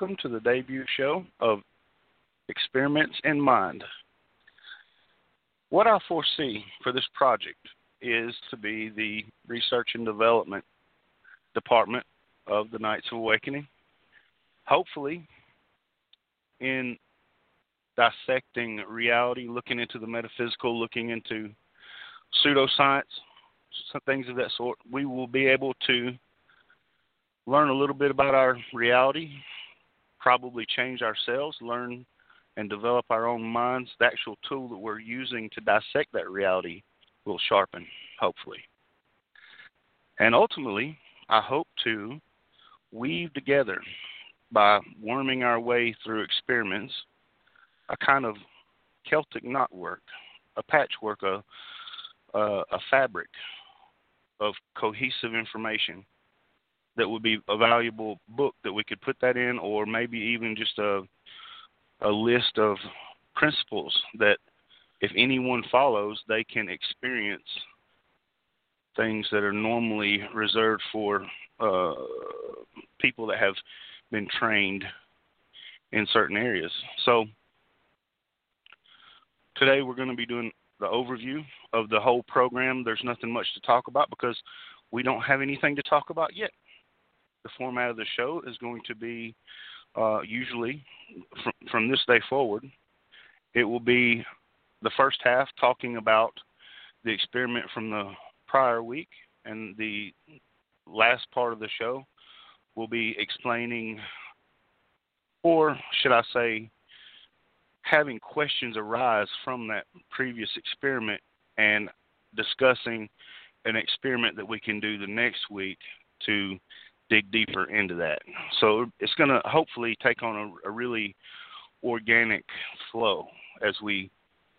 Welcome to the debut show of Experiments in Mind. What I foresee for this project is to be the research and development department of the Knights of Awakening. Hopefully, in dissecting reality, looking into the metaphysical, looking into pseudoscience, some things of that sort, we will be able to learn a little bit about our reality, probably change ourselves, learn and develop our own minds, the actual tool that we're using to dissect that reality will sharpen, hopefully. And ultimately, I hope to weave together by worming our way through experiments a kind of Celtic knotwork, a patchwork, a, a, a fabric of cohesive information that would be a valuable book that we could put that in, or maybe even just a a list of principles that if anyone follows, they can experience things that are normally reserved for uh, people that have been trained in certain areas. So today we're going to be doing the overview of the whole program. There's nothing much to talk about because we don't have anything to talk about yet. The format of the show is going to be uh, usually from, from this day forward, it will be the first half talking about the experiment from the prior week, and the last part of the show will be explaining, or should I say, having questions arise from that previous experiment and discussing an experiment that we can do the next week to dig deeper into that. So it's going to hopefully take on a, a, really organic flow as we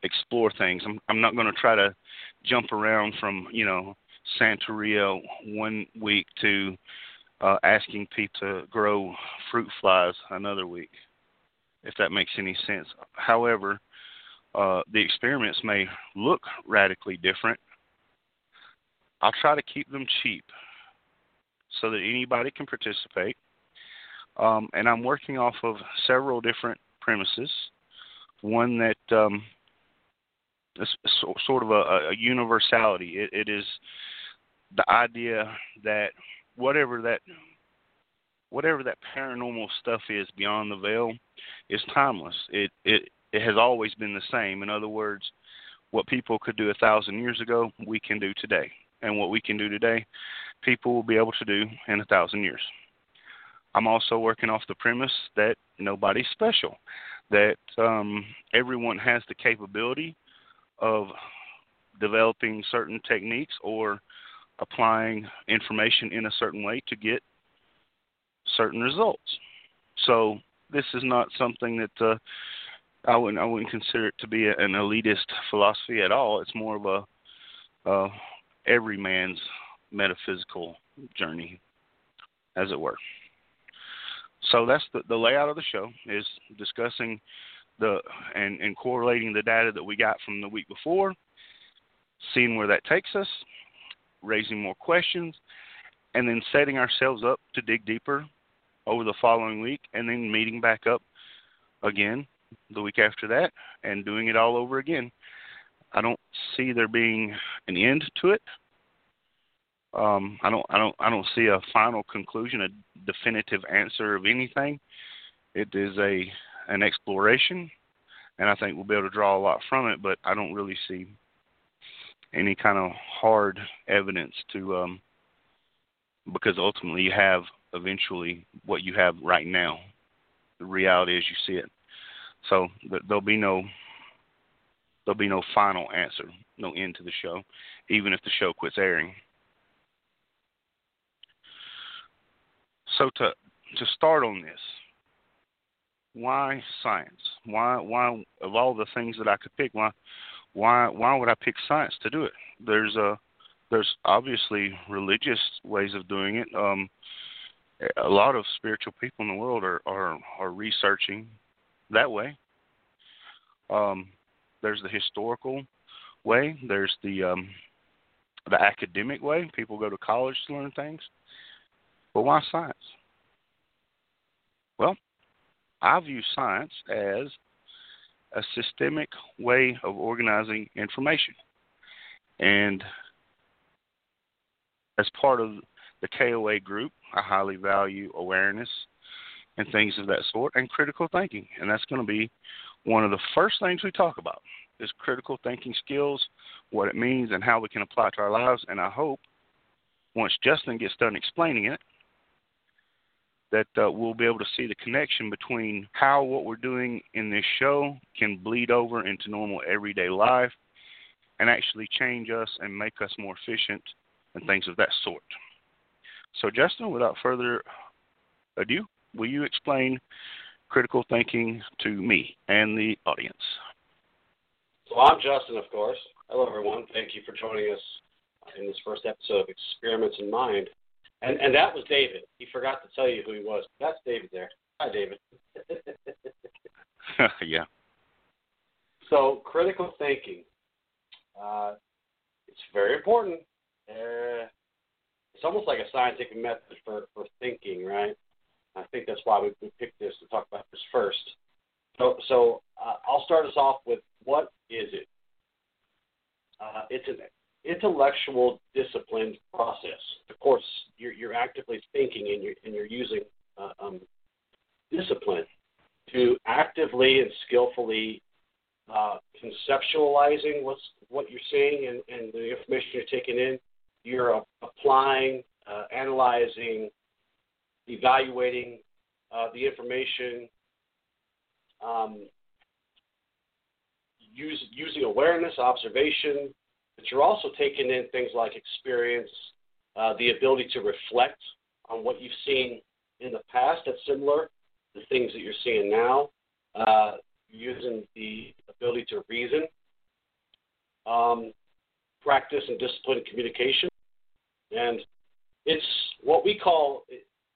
explore things. I'm, I'm not going to try to jump around from, you know, Santeria one week to uh, asking people to grow fruit flies another week, if that makes any sense. However, uh, the experiments may look radically different. I'll try to keep them cheap so that anybody can participate. Um, and I'm working off of several different premises. One that um, is sort of a, a universality. It, it is the idea that whatever that whatever that paranormal stuff is beyond the veil is timeless. It it it has always been the same. In other words, what people could do a thousand years ago, we can do today, and what we can do today people will be able to do in a thousand years. I'm also working off the premise that nobody's special, that um, everyone has the capability of developing certain techniques or applying information in a certain way to get certain results. So this is not something that uh, I wouldn't I wouldn't consider it to be an elitist philosophy at all. It's more of a uh, every man's metaphysical journey, as it were. So that's the, the layout of the show is discussing the and, and correlating the data that we got from the week before, seeing where that takes us, raising more questions, and then setting ourselves up to dig deeper over the following week, and then meeting back up again the week after that and doing it all over again. I don't see there being an end to it. Um, I don't, I don't, I don't see a final conclusion, a definitive answer of anything. It is a an exploration, and I think we'll be able to draw a lot from it. But I don't really see any kind of hard evidence to, um, because ultimately you have eventually what you have right now, the reality as you see it. So there'll be no there'll be no final answer, no end to the show, even if the show quits airing. So to to start on this, why science? Why why of all the things that I could pick, why why why would I pick science to do it? There's a there's obviously religious ways of doing it. Um, a lot of spiritual people in the world are are, are researching that way. Um, there's the historical way. There's the um, the academic way. People go to college to learn things. But why science? Well, I view science as a systemic way of organizing information. And as part of the KOA group, I highly value awareness and things of that sort and critical thinking. And that's going to be one of the first things we talk about is critical thinking skills, what it means and how we can apply it to our lives. And I hope once Justin gets done explaining it, that uh, we'll be able to see the connection between how what we're doing in this show can bleed over into normal everyday life and actually change us and make us more efficient and things of that sort. So, Justin, without further ado, will you explain critical thinking to me and the audience? So, I'm Justin, of course. Hello, everyone. Thank you for joining us in this first episode of Experiments in Mind. And and that was David. He forgot to tell you who he was. That's David there. Hi, David. yeah. So critical thinking. Uh, it's very important. Uh, it's almost like a scientific method for, for thinking, right? I think that's why we, we picked this to talk about this first. So, so uh, I'll start us off with what is it? Uh, it's an intellectual disciplined process. Of course, you're, you're actively thinking and you're, and you're using uh, um, discipline to actively and skillfully uh, conceptualizing what's what you're seeing and, and the information you're taking in. You're uh, applying, uh, analyzing, evaluating uh, the information, um, use, using awareness, observation, but you're also taking in things like experience, uh, the ability to reflect on what you've seen in the past that's similar, the things that you're seeing now, uh, using the ability to reason, um, practice and discipline communication. And it's what we call,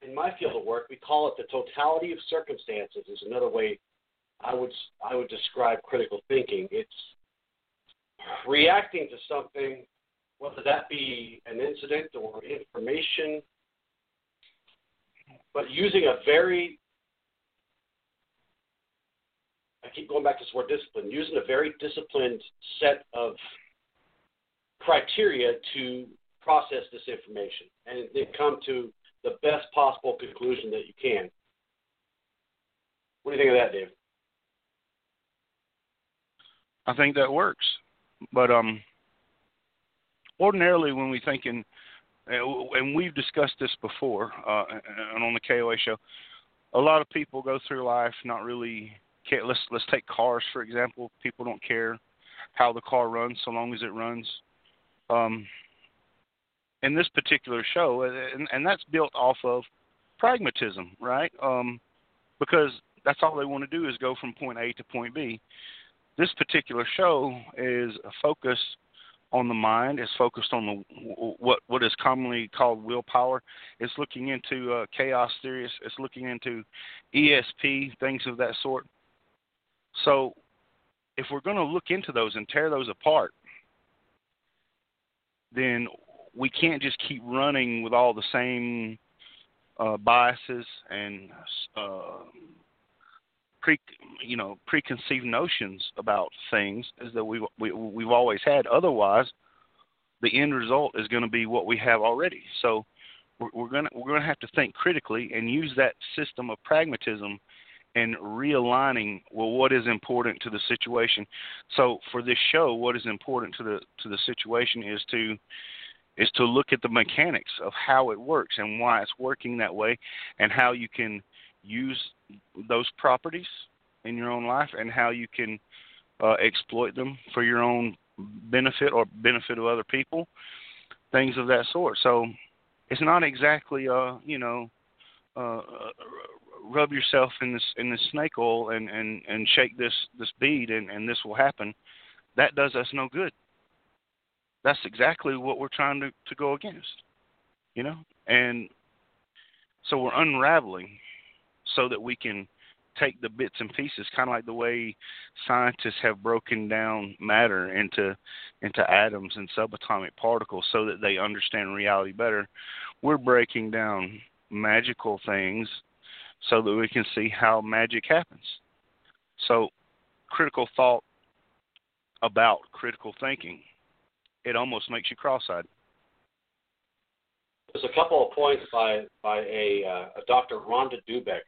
in my field of work, we call it the totality of circumstances, is another way I would, I would describe critical thinking. It's reacting to something, whether that be an incident or information, but using a very I keep going back to this word discipline, using a very disciplined set of criteria to process this information and then come to the best possible conclusion that you can. What do you think of that, Dave? I think that works. But um, ordinarily, when we think in, and we've discussed this before, uh, and on the KOA show, a lot of people go through life not really. Care. Let's let's take cars for example. People don't care how the car runs so long as it runs. Um, in this particular show, uh, and, and that's built off of pragmatism, right? Um, because that's all they want to do is go from point A to point B this particular show is a focused on the mind. It's focused on the what what is commonly called willpower. It's looking into uh, chaos theory. It's looking into ESP things of that sort. So, if we're going to look into those and tear those apart, then we can't just keep running with all the same uh, biases and uh, pre you know preconceived notions about things is that we, we we've always had. Otherwise, the end result is going to be what we have already. So we're, we're going to we're to have to think critically and use that system of pragmatism and realigning well what is important to the situation. So for this show, what is important to the to the situation is to is to look at the mechanics of how it works and why it's working that way and how you can use those properties in your own life and how you can uh, exploit them for your own benefit or benefit of other people, things of that sort. So it's not exactly a you know uh, rub yourself in this in this snake oil and and and shake this this bead and and this will happen. That does us no good. That's exactly what we're trying to to go against you know? And so we're unraveling so that we can take the bits and pieces kind of like the way scientists have broken down matter into into atoms and subatomic particles so that they understand reality better we're breaking down magical things so that we can see how magic happens. So, critical thought about critical thinking, it almost makes you cross-eyed. There's a couple of points by by a, uh, a Dr. Rhonda Dubek.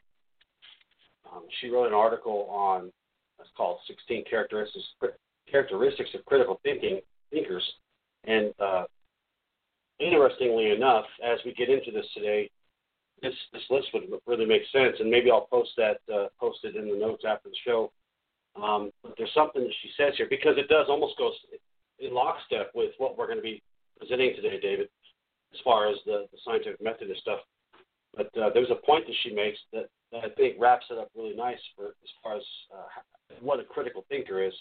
Um, she wrote an article on it's called 16 characteristics characteristics of critical thinking thinkers, and uh, interestingly enough, as we get into this today, this this list would really make sense, and maybe I'll post that uh, post it in the notes after the show. Um, but there's something that she says here because it does almost goes in lockstep with what we're going to be presenting today, David, as far as the, the scientific method and stuff. But uh, there's a point that she makes that, that I think wraps it up really nice for as far as uh, what a critical thinker is,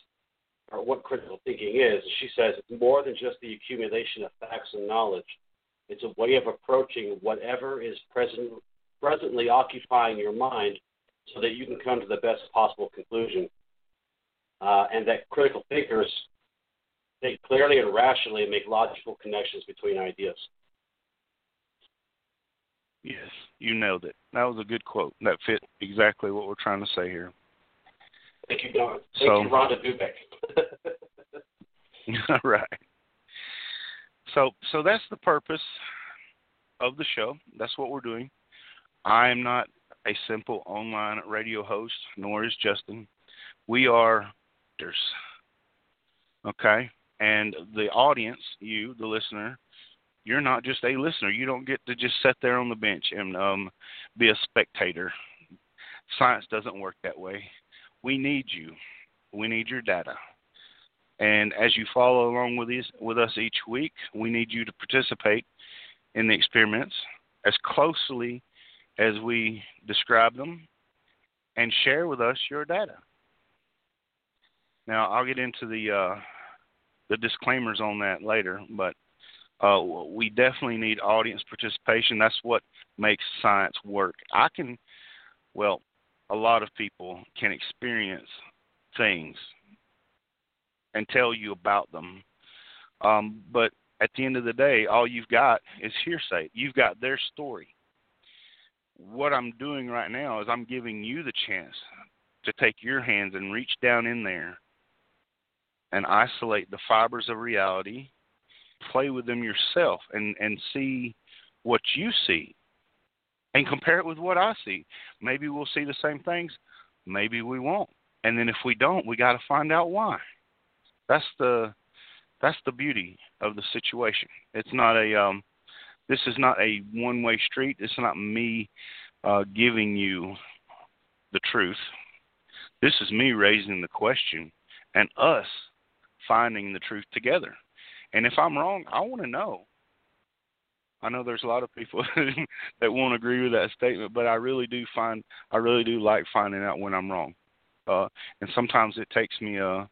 or what critical thinking is. She says it's more than just the accumulation of facts and knowledge it's a way of approaching whatever is present, presently occupying your mind so that you can come to the best possible conclusion. Uh, and that critical thinkers think clearly and rationally and make logical connections between ideas. Yes, you nailed it. That was a good quote. That fit exactly what we're trying to say here. Thank you, Don. Thank so, you, Rhonda Dubek. all right. so so that's the purpose of the show. That's what we're doing. I am not a simple online radio host, nor is Justin. We are actors. Okay? And the audience, you, the listener, you're not just a listener. You don't get to just sit there on the bench and um, be a spectator. Science doesn't work that way. We need you. We need your data. And as you follow along with, these, with us each week, we need you to participate in the experiments as closely as we describe them and share with us your data. Now, I'll get into the uh, the disclaimers on that later, but uh, we definitely need audience participation. That's what makes science work. I can, well, a lot of people can experience things and tell you about them. Um, but at the end of the day, all you've got is hearsay. You've got their story. What I'm doing right now is I'm giving you the chance to take your hands and reach down in there and isolate the fibers of reality, play with them yourself, and, and see what you see and compare it with what I see. Maybe we'll see the same things, maybe we won't. And then if we don't, we got to find out why. That's the that's the beauty of the situation. It's not a um, this is not a one way street. It's not me uh, giving you the truth. This is me raising the question and us finding the truth together. And if I'm wrong, I want to know. I know there's a lot of people that won't agree with that statement, but I really do find I really do like finding out when I'm wrong. Uh, and sometimes it takes me a uh,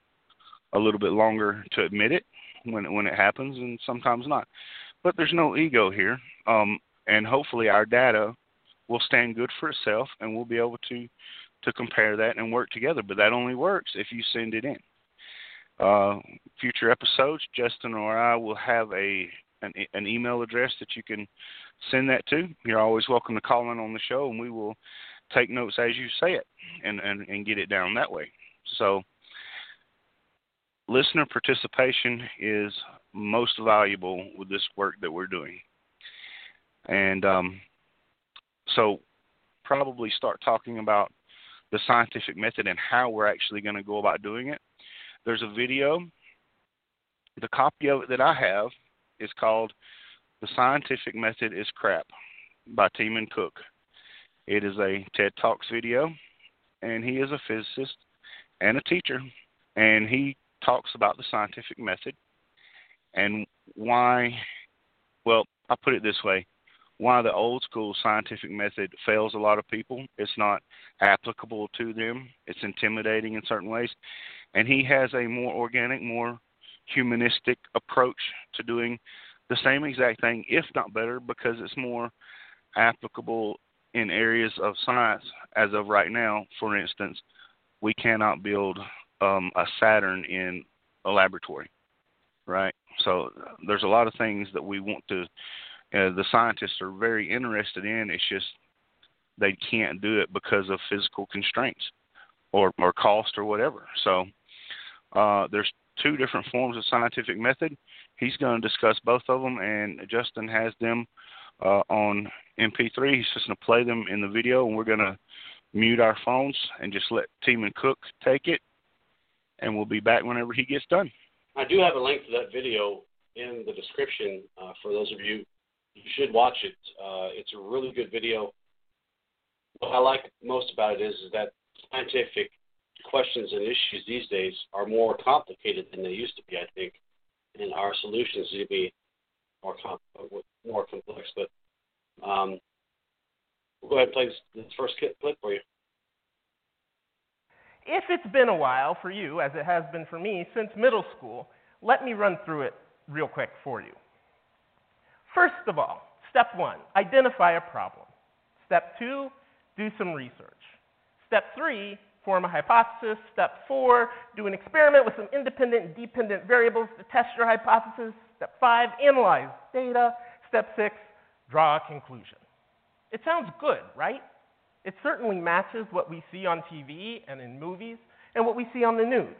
a little bit longer to admit it when when it happens, and sometimes not. But there's no ego here, um, and hopefully our data will stand good for itself, and we'll be able to to compare that and work together. But that only works if you send it in. Uh, future episodes, Justin or I will have a an, an email address that you can send that to. You're always welcome to call in on the show, and we will take notes as you say it and, and, and get it down that way. So listener participation is most valuable with this work that we're doing. And um, so, probably start talking about the scientific method and how we're actually going to go about doing it. There's a video. The copy of it that I have is called The Scientific Method is Crap by Tiemann Cook. It is a TED Talks video, and he is a physicist and a teacher, and he talks about the scientific method and why, well, I'll put it this way why the old school scientific method fails a lot of people. It's not applicable to them. It's intimidating in certain ways. And he has a more organic, more humanistic approach to doing the same exact thing, if not better, because it's more applicable in areas of science as of right now. For instance, we cannot build um, a Saturn in a laboratory, right? So there's a lot of things that we want to uh, the scientists are very interested in. It's just they can't do it because of physical constraints or or cost or whatever. So uh, there's two different forms of scientific method. He's going to discuss both of them, and Justin has them uh, on MP3. He's just going to play them in the video, and we're going to mute our phones and just let Tiemann Cook take it, and we'll be back whenever he gets done. I do have a link to that video in the description uh, for those of you you should watch it. Uh, it's a really good video. What I like most about it is, is that scientific questions and issues these days are more complicated than they used to be, I think, and our solutions need to be more com- more complex. But um, we'll go ahead and play this, this first clip for you. If it's been a while for you, as it has been for me since middle school, let me run through it real quick for you. First of all, step one, identify a problem. Step two, do some research. Step three, form a hypothesis. Step four, do an experiment with some independent and dependent variables to test your hypothesis. Step five, analyze data. Step six, draw a conclusion. It sounds good, right? It certainly matches what we see on TV and in movies and what we see on the news.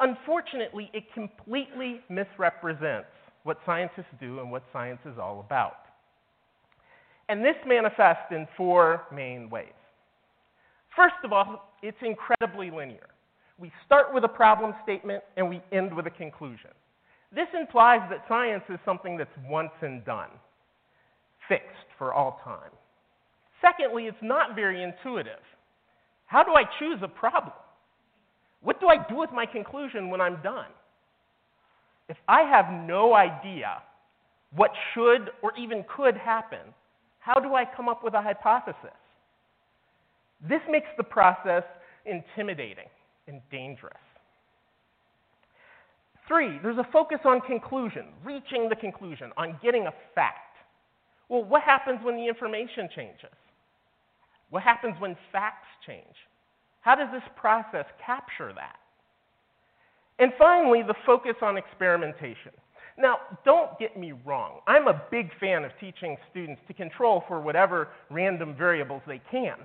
Unfortunately, it completely misrepresents what scientists do and what science is all about. And this manifests in four main ways. First of all, it's incredibly linear. We start with a problem statement and we end with a conclusion. This implies that science is something that's once and done, fixed for all time. Secondly, it's not very intuitive. How do I choose a problem? What do I do with my conclusion when I'm done? if I have no idea what should or even could happen, how do I come up with a hypothesis? This makes the process intimidating and dangerous. Three, there's a focus on conclusion, reaching the conclusion, on getting a fact. Well, what happens when the information changes? What happens when facts change? How does this process capture that? And finally, the focus on experimentation. Now, don't get me wrong. I'm a big fan of teaching students to control for whatever random variables they can.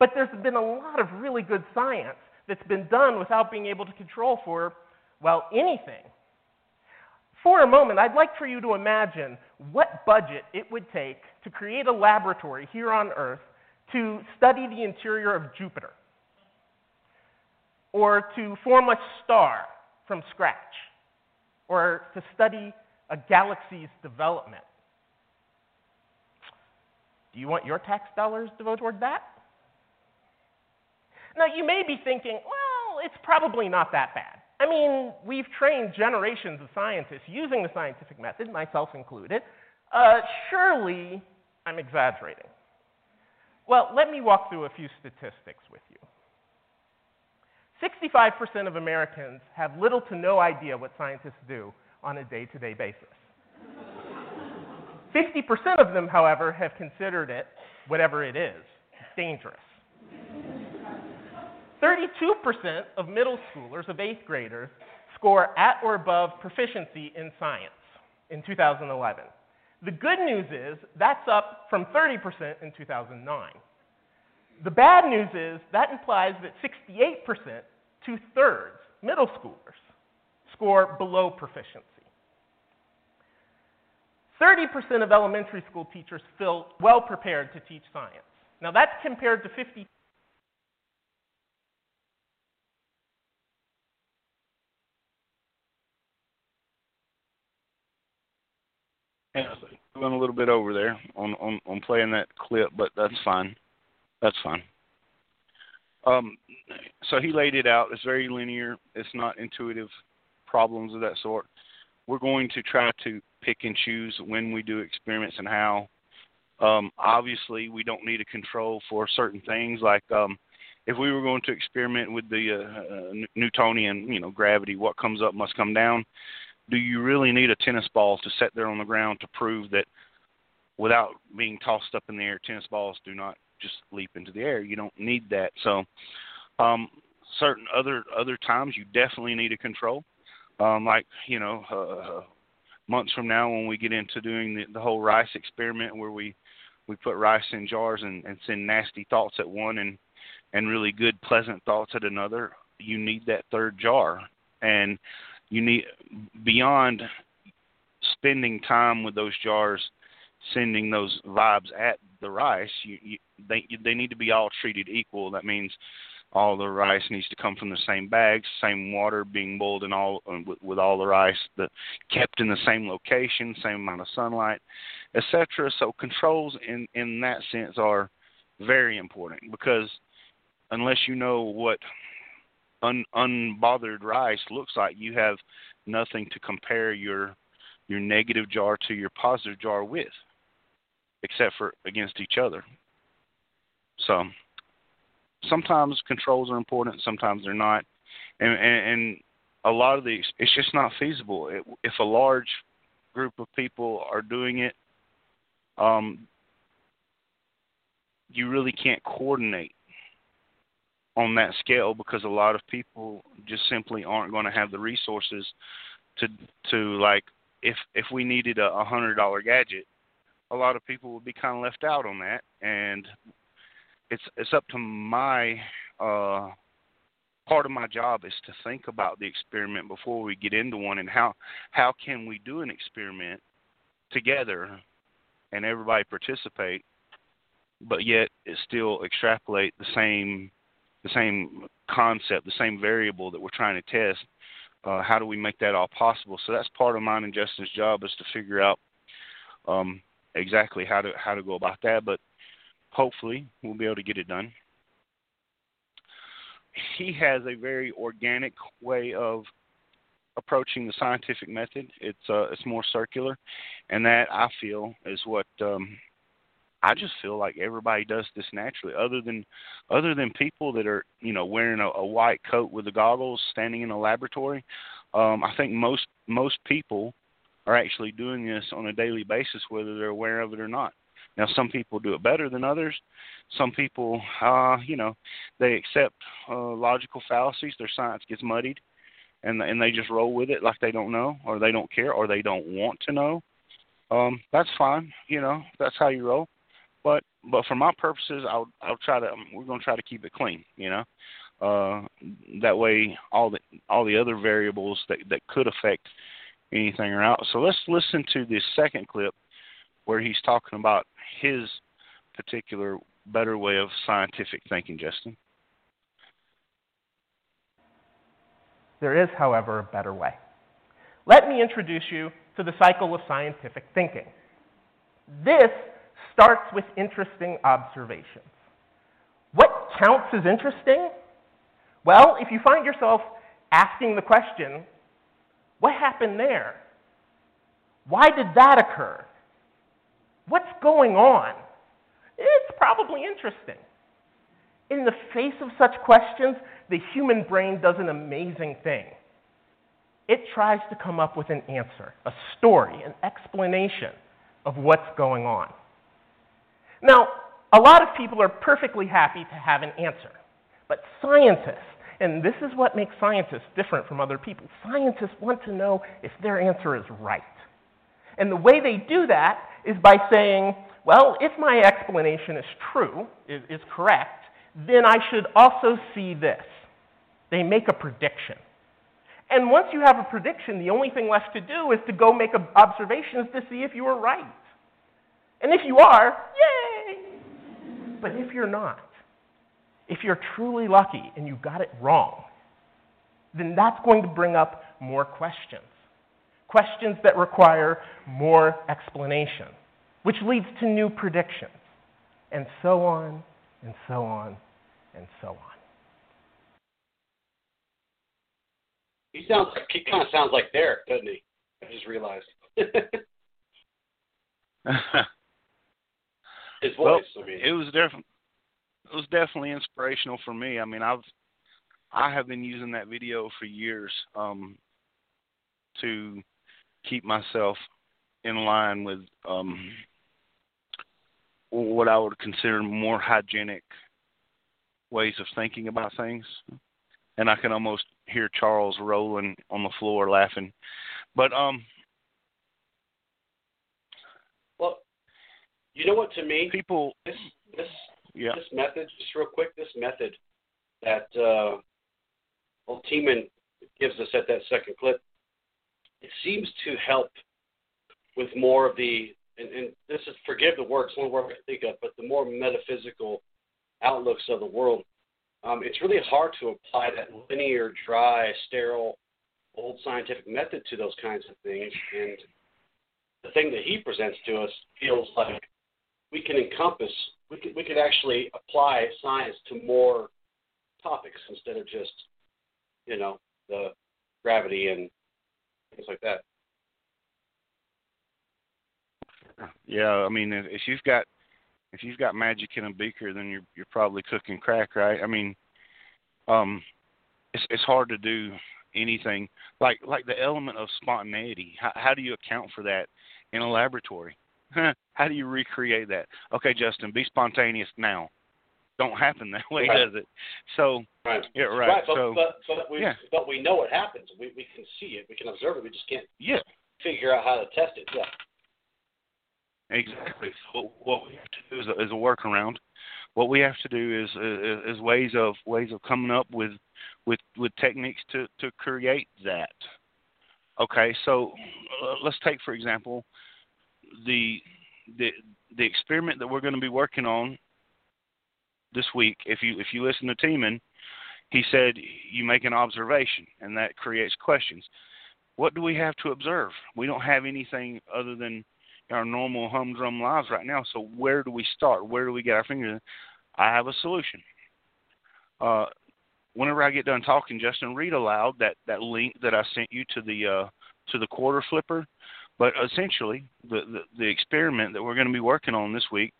But there's been a lot of really good science that's been done without being able to control for, well, anything. For a moment, I'd like for you to imagine what budget it would take to create a laboratory here on Earth to study the interior of Jupiter or to form a star from scratch, or to study a galaxy's development. Do you want your tax dollars to devoted toward that? Now, you may be thinking, well, it's probably not that bad. I mean, we've trained generations of scientists using the scientific method, myself included. Uh, surely I'm exaggerating. Well, let me walk through a few statistics with you. 65% of Americans have little to no idea what scientists do on a day to day basis. 50% of them, however, have considered it, whatever it is, dangerous. 32% of middle schoolers, of eighth graders, score at or above proficiency in science in 2011. The good news is that's up from 30% in 2009. The bad news is that implies that 68%, two thirds, middle schoolers, score below proficiency. 30% of elementary school teachers feel well prepared to teach science. Now that's compared to 50 went a little bit over there on, on, on playing that clip, but that's fine. That's fine. Um, so he laid it out. It's very linear. It's not intuitive problems of that sort. we're going to try to pick and choose when we do experiments and how. Um, obviously, we don't need a control for certain things like um, if we were going to experiment with the uh, uh, Newtonian, you know, gravity, what comes up must come down. Do you really need a tennis ball to sit there on the ground to prove that without being tossed up in the air, tennis balls do not just leap into the air? You don't need that. So, um, certain other other times you definitely need a control. Um, like you know, uh, months from now when we get into doing the, the whole rice experiment where we we put rice in jars and, and send nasty thoughts at one and and really good pleasant thoughts at another you need that third jar and you need beyond spending time with those jars sending those vibes at the rice you, you they they need to be all treated equal that means all the rice needs to come from the same bags, same water being boiled in all uh, with, with all the rice, the, kept in the same location, same amount of sunlight, etc. So controls in in that sense are very important because unless you know what un, unbothered rice looks like, you have nothing to compare your your negative jar to your positive jar with, except for against each other. So sometimes controls are important, sometimes they're not, and and, and a lot of these it's just not feasible. It, if a large group of people are doing it, um, you really can't coordinate on that scale because a lot of people just simply aren't going to have the resources to to like if if we needed a, hundred dollar gadget a lot of people would be kind of left out on that. And it's it's up to my uh, part of my job is to think about the experiment before we get into one and how how can we do an experiment together and everybody participate but yet it still extrapolate the same the same concept the same variable that we're trying to test uh, how do we make that all possible so that's part of mine and justin's job is to figure out um, exactly how to how to go about that but hopefully we'll be able to get it done. He has a very organic way of approaching the scientific method. It's uh, it's more circular, and that I feel is what um, I just feel like everybody does this naturally. Other than other than people that are you know wearing a, a white coat with the goggles, standing in a laboratory, um, I think most most people are actually doing this on a daily basis, whether they're aware of it or not. Now, some people do it better than others. Some people, uh, you know, they accept uh, logical fallacies. Their science gets muddied, and and they just roll with it like they don't know, or they don't care, or they don't want to know. Um, that's fine. You know, that's how you roll. But but for my purposes, I'll I'll try to. We're going to try to keep it clean. You know, uh, that way all the all the other variables that that could affect anything are out. So let's listen to this second clip where he's talking about his particular better way of scientific thinking, Justin? There is, however, a better way. Let me introduce you to the cycle of scientific thinking. This starts with interesting observations. What counts as interesting? Well, if you find yourself asking the question, what happened there? Why did that occur? What's going on? It's probably interesting. In the face of such questions, the human brain does an amazing thing. It tries to come up with an answer, a story, an explanation of what's going on. Now, a lot of people are perfectly happy to have an answer, but scientists, and this is what makes scientists different from other people, scientists want to know if their answer is right. And the way they do that is by saying, well, if my explanation is true, is, is correct, then I should also see this. They make a prediction. And once you have a prediction, the only thing left to do is to go make observations to see if you are right. And if you are, yay! But if you're not, if you're truly lucky and you got it wrong, then that's going to bring up more questions. Questions that require more explanation which leads to new predictions, and so on, and so on, and so on. He sounds he kind of sounds like Derek, doesn't he? I just realized. His voice. well, I mean, it was definitely it was definitely inspirational for me. I mean, I've I have been using that video for years um, to keep myself in line with um, what I would consider more hygienic ways of thinking about things. And I can almost hear Charles rolling on the floor laughing. But um well, you know what? To me, people this this yeah. this method, just real quick, this method that uh, old Tiemann gives us at that second clip, it seems to help with more of the and, and this is forgive the word, it's one word I think of, but the more metaphysical outlooks of the world. Um, it's really hard to apply that linear, dry, sterile, old scientific method to those kinds of things. And the thing that he presents to us feels like we can encompass, we could, we could actually apply science to more topics instead of just, you know, the gravity and things like that. Yeah, I mean, if, you've got if you've got magic in a beaker, then you're you're probably cooking crack, right? I mean, um, it's it's hard to do anything like like the element of spontaneity. How, how do you account for that in a laboratory? How do you recreate that? Okay, Justin, be spontaneous now. Don't happen that way, right. does it? So right, yeah, right. right but, so but but we yeah. but we know it happens. We we can see it. We can observe it. We just can't yeah figure out how to test it. Yeah. Exactly. So what we have to do is a, is a workaround. What we have to do is, is is ways of ways of coming up with with with techniques to to create that. Okay, so uh, let's take for example the the the experiment that we're going to be working on this week. If you if you listen to Tiemann, he said you make an observation and that creates questions. What do we have to observe? We don't have anything other than our normal humdrum lives right now. So where do we start? Where do we get our fingers? I have a solution. Uh, whenever I get done talking, Justin, read aloud that that link that I sent you to the uh, to the quarter flipper. But essentially, the, the the experiment that we're going to be working on this week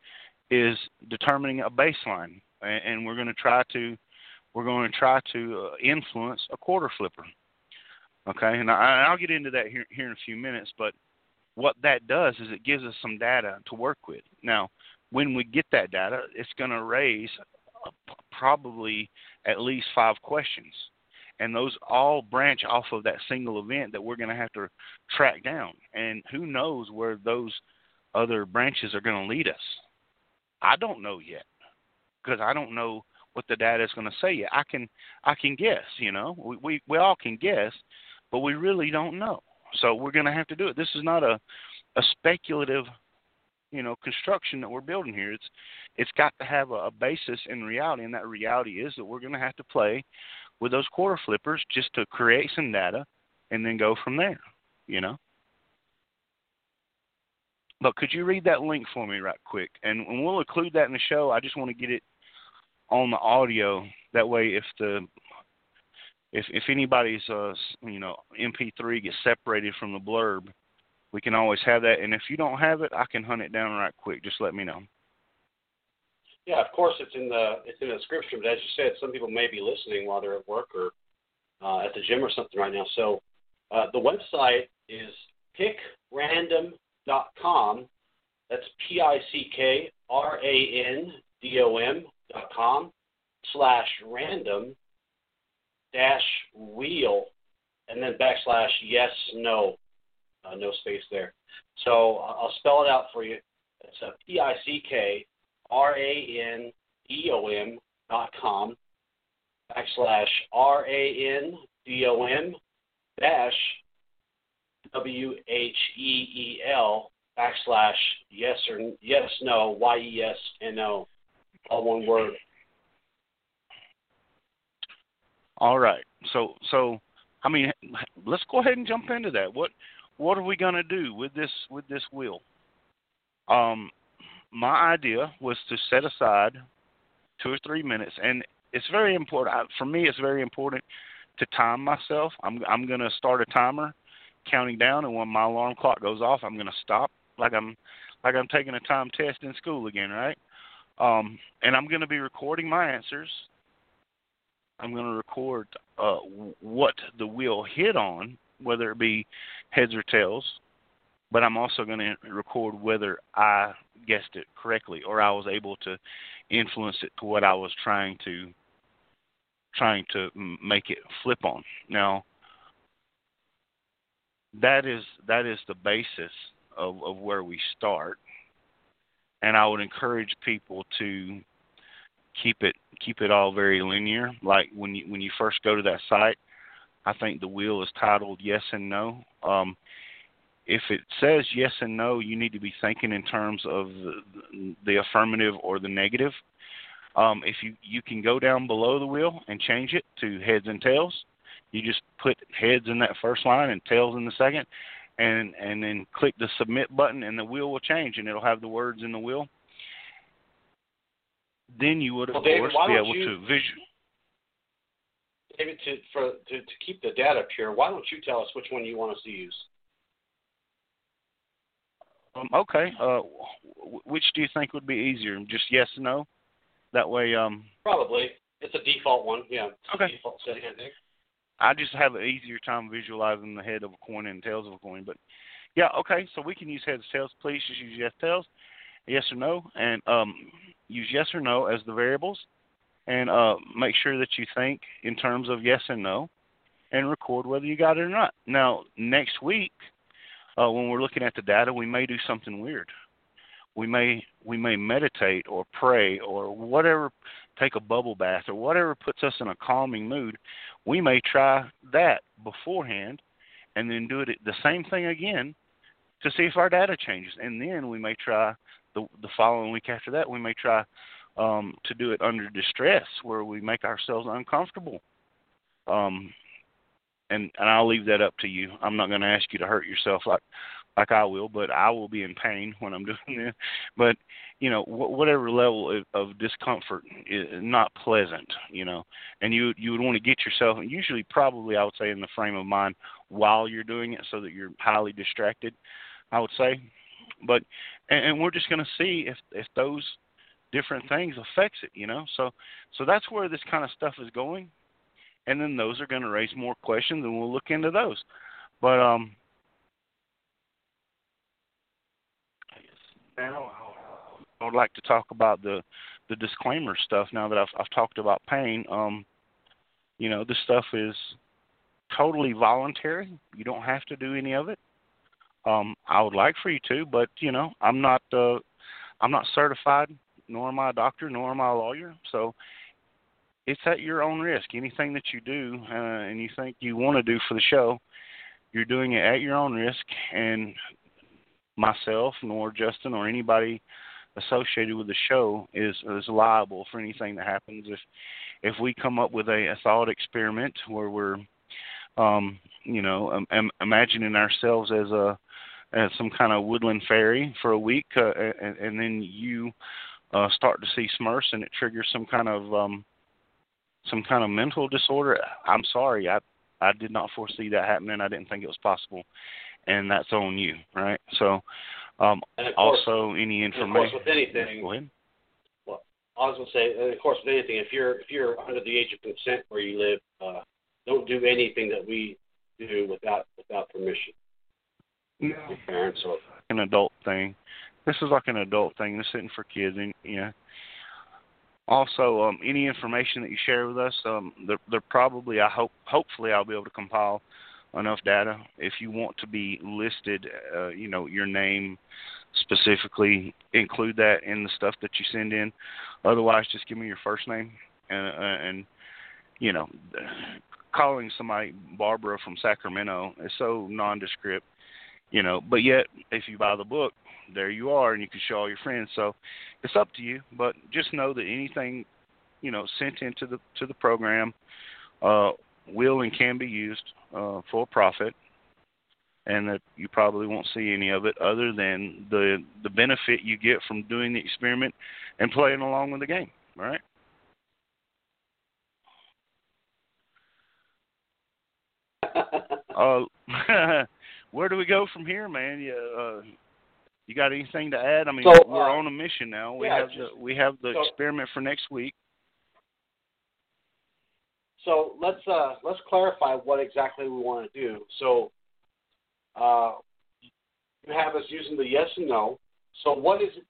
is determining a baseline, and, and we're going to try to we're going to try to uh, influence a quarter flipper. Okay, and I, I'll get into that here here in a few minutes, but what that does is it gives us some data to work with. Now, when we get that data, it's going to raise probably at least five questions. And those all branch off of that single event that we're going to have to track down. And who knows where those other branches are going to lead us? I don't know yet because I don't know what the data is going to say yet. I can I can guess, you know. We we, we all can guess, but we really don't know. So we're going to have to do it. This is not a a speculative, you know, construction that we're building here. It's it's got to have a, a basis in reality, and that reality is that we're going to have to play with those quarter flippers just to create some data, and then go from there. You know. But could you read that link for me right quick? And, and we'll include that in the show. I just want to get it on the audio. That way, if the if if anybody's uh you know MP3 gets separated from the blurb, we can always have that. And if you don't have it, I can hunt it down right quick. Just let me know. Yeah, of course it's in the it's in the description. But as you said, some people may be listening while they're at work or uh, at the gym or something right now. So uh, the website is pickrandom.com. That's P I C K R A N D O M dot com slash random dash wheel and then backslash yes no uh, no space there. So I'll spell it out for you. It's a P I C K R A N D O M dot com backslash R A N D O M dash W H E E L backslash yes or yes no Y E S N O all one word. All right. So so I mean let's go ahead and jump into that. What what are we going to do with this with this wheel? Um my idea was to set aside 2 or 3 minutes and it's very important I, for me it's very important to time myself. I'm I'm going to start a timer counting down, and when my alarm clock goes off, I'm going to stop like I'm like I'm taking a time test in school again, right? Um, and I'm going to be recording my answers. I'm going to record uh, what the wheel hit on, whether it be heads or tails, but I'm also going to record whether I guessed it correctly or I was able to influence it to what I was trying to trying to make it flip on. Now, that is that is the basis of, of where we start, and I would encourage people to keep it keep it all very linear. Like when you when you first go to that site, I think the wheel is titled yes and no. Um, if it says yes and no, you need to be thinking in terms of the, the affirmative or the negative. Um, if you you can go down below the wheel and change it to heads and tails, you just put heads in that first line and tails in the second, and and then click the submit button, and the wheel will change, and it'll have the words in the wheel. Then you would of well, David, course be able you, to visual. David, to for to, to keep the data pure, why don't you tell us which one you want us to use? Um, okay. Uh, which do you think would be easier? Just yes or no? That way. Um, Probably. It's a default one. Yeah. Okay. Default setting, I think. I just have an easier time visualizing the head of a coin and tails of a coin. But yeah, okay. So we can use heads, tails. Please just use yes, tails, yes or no, and um, use yes or no as the variables, and uh, make sure that you think in terms of yes and no, and record whether you got it or not. Now next week, uh, when we're looking at the data, we may do something weird. We may we may meditate or pray or whatever, take a bubble bath or whatever puts us in a calming mood we may try that beforehand and then do it the same thing again to see if our data changes. And then we may try the the following week after that we may try um, to do it under distress where we make ourselves uncomfortable. Um, and and I'll leave that up to you. I'm not going to ask you to hurt yourself like like I will, but I will be in pain when I'm doing this. But you know, wh- whatever level of, of discomfort is not pleasant, you know, and you you would want to get yourself, and usually probably I would say in the frame of mind while you're doing it, so that you're highly distracted. I would say, but and, and we're just going to see if if those different things affects it, you know. So so that's where this kind of stuff is going, and then those are going to raise more questions, and we'll look into those. But um, I guess now I would like to talk about the the disclaimer stuff now that I've I've talked about pain. Um, you know, this stuff is totally voluntary. You don't have to do any of it. Um, I would like for you to, but you know, I'm not uh, I'm not certified, nor am I a doctor, nor am I a lawyer. So it's at your own risk. Anything that you do uh, and you think you want to do for the show, you're doing it at your own risk. And myself, nor Justin, or anybody associated with the show is is liable for anything that happens if if we come up with a, a thought experiment where we're um you know um, um, imagining ourselves as a as some kind of woodland fairy for a week uh, and, and then you uh start to see smurfs and it triggers some kind of um some kind of mental disorder i'm sorry i i did not foresee that happening i didn't think it was possible and that's on you right so um, course, also, any information. Of course, with anything. Go ahead. Well, I was going to say, of course, with anything, if you're if you're under the age of consent where you live, uh, don't do anything that we do without without permission. No. Your parents or an adult thing. This is like an adult thing. This isn't for kids, and yeah. Also, um, any information that you share with us, um, they're, they're probably, I hope, hopefully, I'll be able to compile enough data. If you want to be listed, uh, you know, your name specifically, include that in the stuff that you send in. Otherwise, just give me your first name and, uh, and you know, calling somebody Barbara from Sacramento is so nondescript, you know. But yet, if you buy the book, there you are, and you can show all your friends. So it's up to you. But just know that anything, you know, sent into the to the program uh, will and can be used uh, for profit, and that you probably won't see any of it other than the the benefit you get from doing the experiment and playing along with the game. All right. uh, where do we go from here, man? You, uh, you got anything to add? I mean, So, we're uh, on a mission now. We yeah, have just- the we have the so- experiment for next week. So let's uh, let's clarify what exactly we want to do. So uh, you have us using the yes and no. So what is it?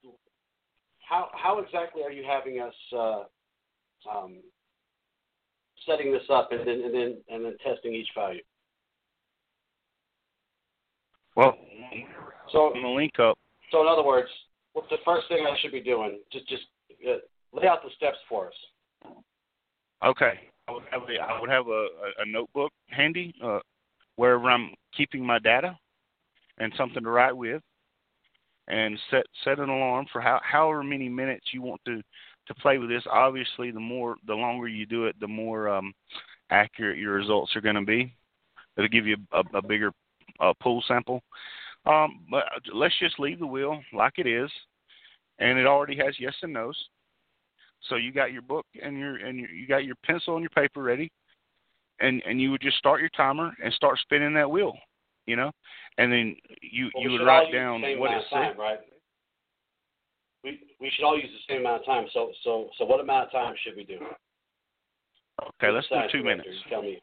How how exactly are you having us uh, um, setting this up and then and then and then testing each value? Well, So gonna link up. So in other words, what's the first thing I should be doing? Just just uh, lay out the steps for us. Okay, I would have a, I would have a, a, notebook handy uh, wherever I'm keeping my data, and something to write with, and set set an alarm for how however many minutes you want to to play with this. Obviously, the more the longer you do it, the more um, accurate your results are going to be. It'll give you a, a bigger uh, pool sample. Um, but let's just leave the wheel like it is, and it already has yes and nos. So you got your book and your and your, you got your pencil and your paper ready, and and you would just start your timer and start spinning that wheel, you know, and then you Well, you would write down what it said. right? We we should all use the same amount of time. So so so what amount of time should we do? Okay, let's do two minutes. Tell me.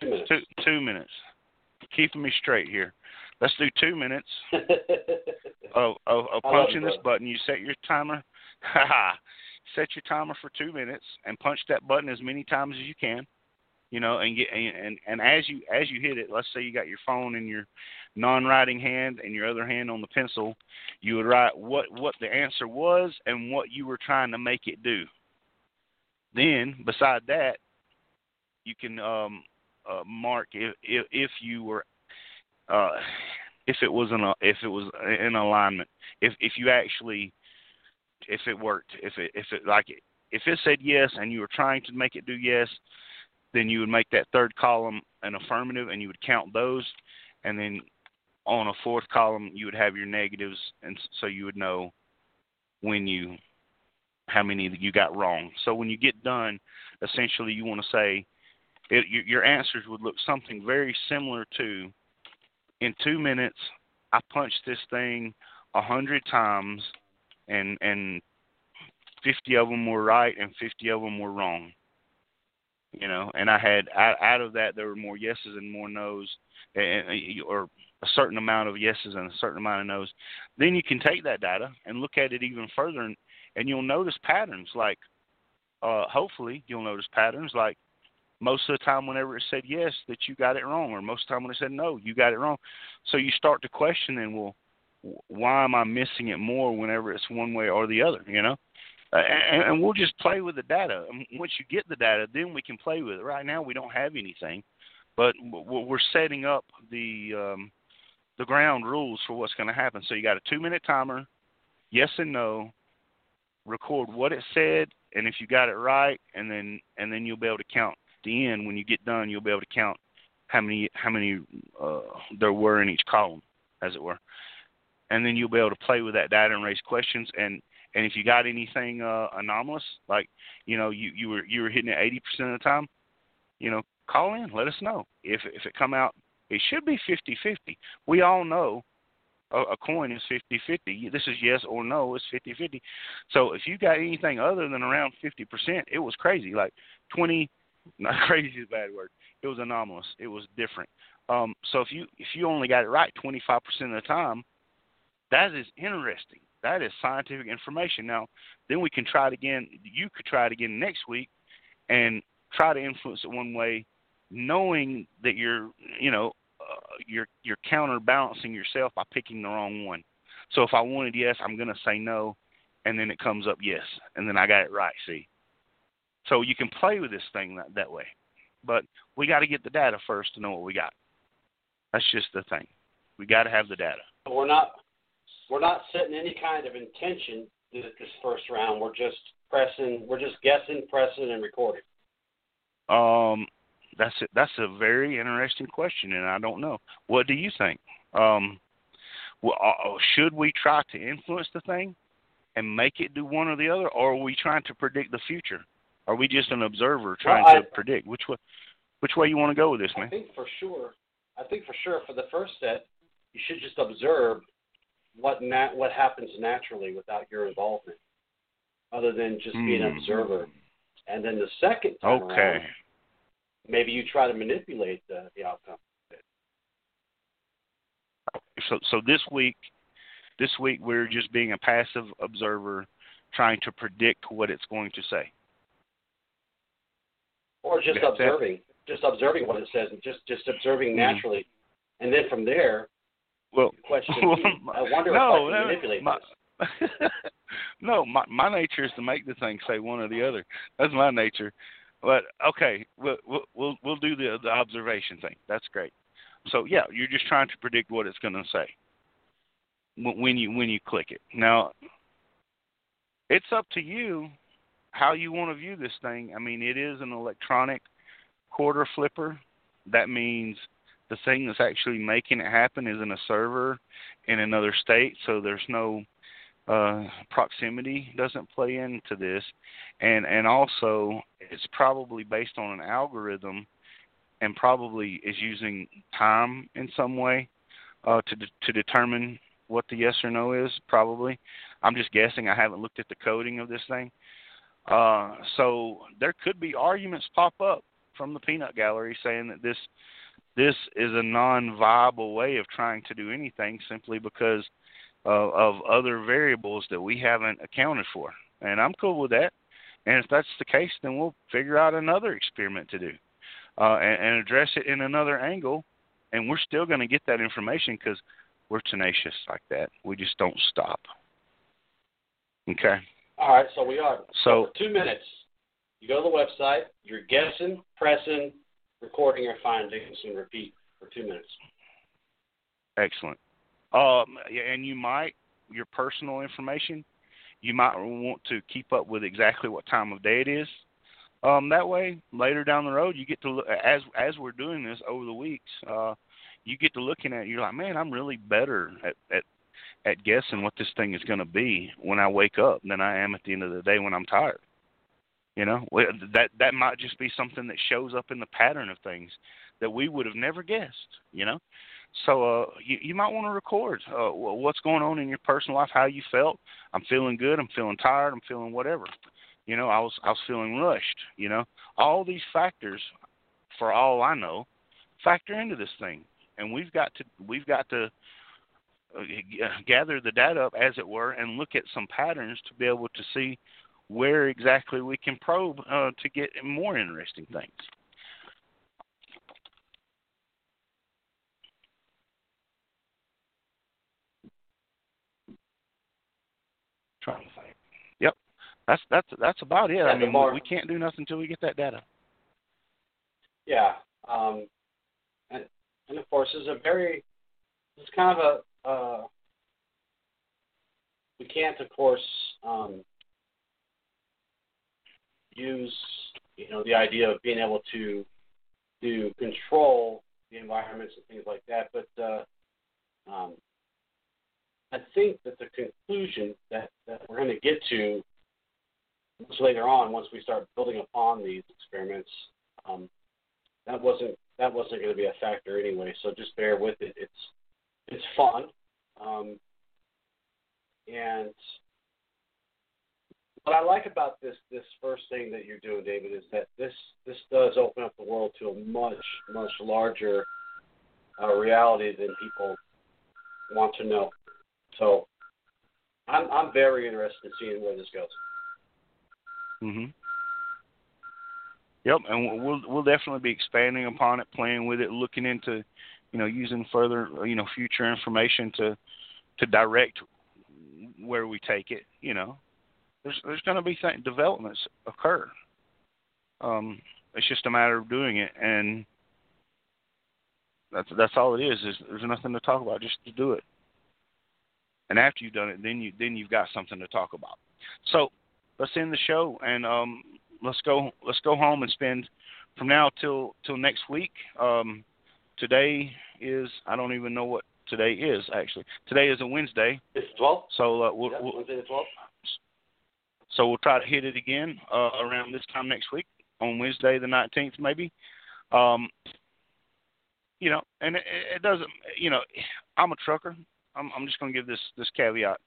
Two minutes. Two two minutes. Keeping me straight here. Let's do two minutes of of, of punching this button. You set your timer. Set your timer for two minutes and punch that button as many times as you can. You know, and get and, and as you as you hit it, let's say you got your phone in your non-writing hand and your other hand on the pencil, you would write what what the answer was and what you were trying to make it do. Then, beside that, you can um, uh, mark if, if if you were uh, if it was in a, if it was in alignment, if if you actually if it worked, if it if it like if it said yes and you were trying to make it do yes, then you would make that third column an affirmative and you would count those, and then on a fourth column you would have your negatives, and so you would know when you how many you got wrong. So when you get done, essentially you want to say it, your answers would look something very similar to in two minutes I punched this thing a hundred times and and fifty of them were right and fifty of them were wrong. You know, and I had out, out of that there were more yeses and more nos, and, or a certain amount of yeses and a certain amount of nos. Then you can take that data and look at it even further, and, and you'll notice patterns. Like, uh, hopefully, you'll notice patterns like most of the time whenever it said yes that you got it wrong or most of the time when it said no you got it wrong. So you start to question then well why am i missing it more whenever it's one way or the other you know? And, and we'll just play with the data. And once you get the data then we can play with it. Right now we don't have anything but we're setting up the um the ground rules for what's going to happen. So you got a two minute timer yes and no record what it said and if you got it right and then and then you'll be able to count the end when you get done you'll be able to count how many how many uh, there were in each column as it were. And then you'll be able to play with that data and raise questions. And and if you got anything uh, anomalous like you know you you were you were hitting it 80% of the time you know call in let us know. If if it come out it should be 50-50 we all know a, coin is 50-50 this is yes or no it's 50-50 so if you got anything other than around 50% it was crazy. Like 20 not crazy is a bad word. It was anomalous. It was different. Um, so if you if you only got it right 25% of the time, that is interesting. That is scientific information. Now, then we can try it again. You could try it again next week, and try to influence it one way, knowing that you're you know uh, you're you're counterbalancing yourself by picking the wrong one. So if I wanted yes, I'm going to say no, and then it comes up yes, and then I got it right. See. So you can play with this thing that, that way. But we got to get the data first to know what we got. That's just the thing. We got to have the data. We're not we're not setting any kind of intention this, this first round. We're just pressing. We're just guessing, pressing, and recording. Um, that's it. That's a very interesting question, and I don't know. What do you think? Um, well, uh, should we try to influence the thing and make it do one or the other, or are we trying to predict the future? Are we just an observer trying Well, I- to predict which way? Which way you want to go with this, man? I think for sure. I think for sure for the first set, you should just observe what nat- what happens naturally without your involvement, other than just mm. being an observer. And then the second time okay. around, maybe you try to manipulate the, the outcome. So, so this week, this week we're just being a passive observer, trying to predict what it's going to say. Or just observing, that? just observing what it says, and just just observing mm-hmm. naturally, mm. and then from there, well, question. I wonder no, if I can manipulate my, this. no, my my nature is to make the thing say one or the other. That's my nature. But okay, we'll we'll we'll do the the observation thing. That's great. So yeah, you're just trying to predict what it's going to say when you when you click it. Now, it's up to you how you want to view this thing. I mean, it is an electronic quarter flipper. That means the thing that's actually making it happen is in a server in another state, so there's no uh, proximity doesn't play into this, and and also it's probably based on an algorithm, and probably is using time in some way uh, to de- to determine what the yes or no is. Probably, I'm just guessing. I haven't looked at the coding of this thing, uh, so there could be arguments pop up from the peanut gallery saying that this this is a non-viable way of trying to do anything simply because of, of other variables that we haven't accounted for. And I'm cool with that. And if that's the case, then we'll figure out another experiment to do uh, and, and address it in another angle. And we're still going to get that information because we're tenacious like that. We just don't stop. Okay. All right. So we are. So, two minutes, you go to the website. You're guessing, pressing, recording your findings, and repeat for two minutes. Excellent. Um, and you might your personal information. You might want to keep up with exactly what time of day it is. Um, that way, later down the road, you get to look as as we're doing this over the weeks. Uh, you get to looking at it, you're like, man, I'm really better at at at guessing what this thing is going to be when I wake up than I am at the end of the day when I'm tired. You know, that that might just be something that shows up in the pattern of things that we would have never guessed. You know, so uh, you, you might want to record uh, what's going on in your personal life, how you felt. I'm feeling good. I'm feeling tired. I'm feeling whatever. You know, I was I was feeling rushed. You know, all these factors, for all I know, factor into this thing, and we've got to we've got to gather the data up, as it were, and look at some patterns to be able to see where exactly we can probe uh, to get more interesting things. Trying to think. Yep, that's that's that's about it. Yeah, I mean, more, we can't do nothing until we get that data. Yeah, um, and, and of course, it's a very it's kind of a uh, we can't, of course, um, use you know the idea of being able to to control the environments and things like that. But uh, um, I think that the conclusion that, that we're going to get to much later on, once we start building upon these experiments, um, that wasn't that wasn't going to be a factor anyway. So just bear with it. It's it's fun, um, and what I like about this this first thing that you're doing, David, is that this this does open up the world to a much much larger uh, reality than people want to know. So I'm I'm very interested in seeing where this goes. Mhm. Yep, and we'll we'll definitely be expanding upon it, playing with it, looking into, you know, using further, you know, future information to to direct where we take it. You know, there's there's going to be developments occur. Um, it's just a matter of doing it, and that's that's all it is. Is there's nothing to talk about, just to do it. And after you've done it, then you then you've got something to talk about. So let's end the show and um, let's go let's go home and spend from now till till next week. Um, today is I don't even know what today is actually. Today is a Wednesday. It's 12. So uh, we'll, yeah, we'll, Wednesday the 12th. So we'll try to hit it again uh, around this time next week on Wednesday the 19th, maybe. Um, you know, and it, it doesn't, you know, I'm a trucker. I'm, I'm just going to give this this caveat.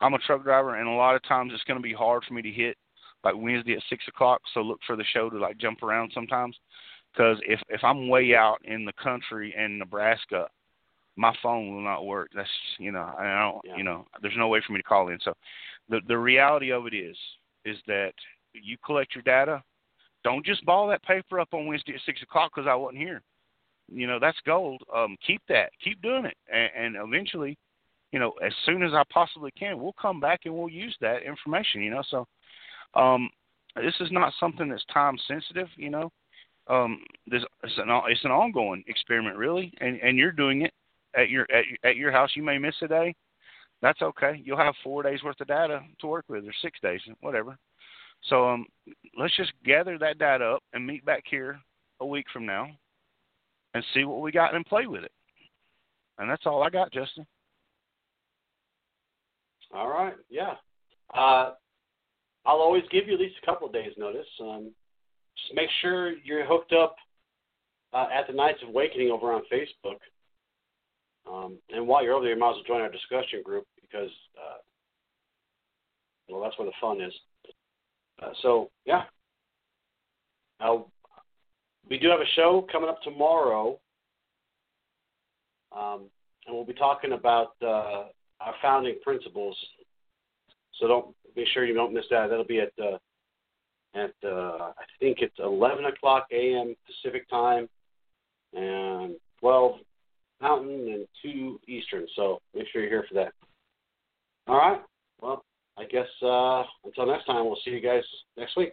I'm a truck driver, and a lot of times it's going to be hard for me to hit like Wednesday at six o'clock. So look for the show to like jump around sometimes, because if if I'm way out in the country in Nebraska, my phone will not work. That's you know I don't yeah. you know there's no way for me to call in. So the the reality of it is is that you collect your data. Don't just ball that paper up on Wednesday at six o'clock because I wasn't here. You know that's gold. Um, keep that. Keep doing it, and, and eventually, you know, as soon as I possibly can, we'll come back and we'll use that information. You know, so um, this is not something that's time sensitive. You know, um, this it's an it's an ongoing experiment, really, and and you're doing it at your at, at your house. You may miss a day. That's okay. You'll have four days worth of data to work with, or six days, whatever. So um, let's just gather that data up and meet back here a week from now and see what we got and play with it. And that's all I got, Justin. All right. Yeah. Uh, I'll always give you at least a couple of days' notice. Um, just make sure you're hooked up uh, at the Knights of Awakening over on Facebook. Um, and while you're over there, you might as well join our discussion group because, uh, well, that's where the fun is. Uh, so, yeah. Uh, we do have a show coming up tomorrow, um, and we'll be talking about uh, our founding principles. So don't be sure you don't miss that. That'll be at uh, at uh, I think it's 11 o'clock a.m. Pacific time and 12 Mountain and 2 Eastern. So make sure you're here for that. All right. Well, I guess uh, until next time, we'll see you guys next week.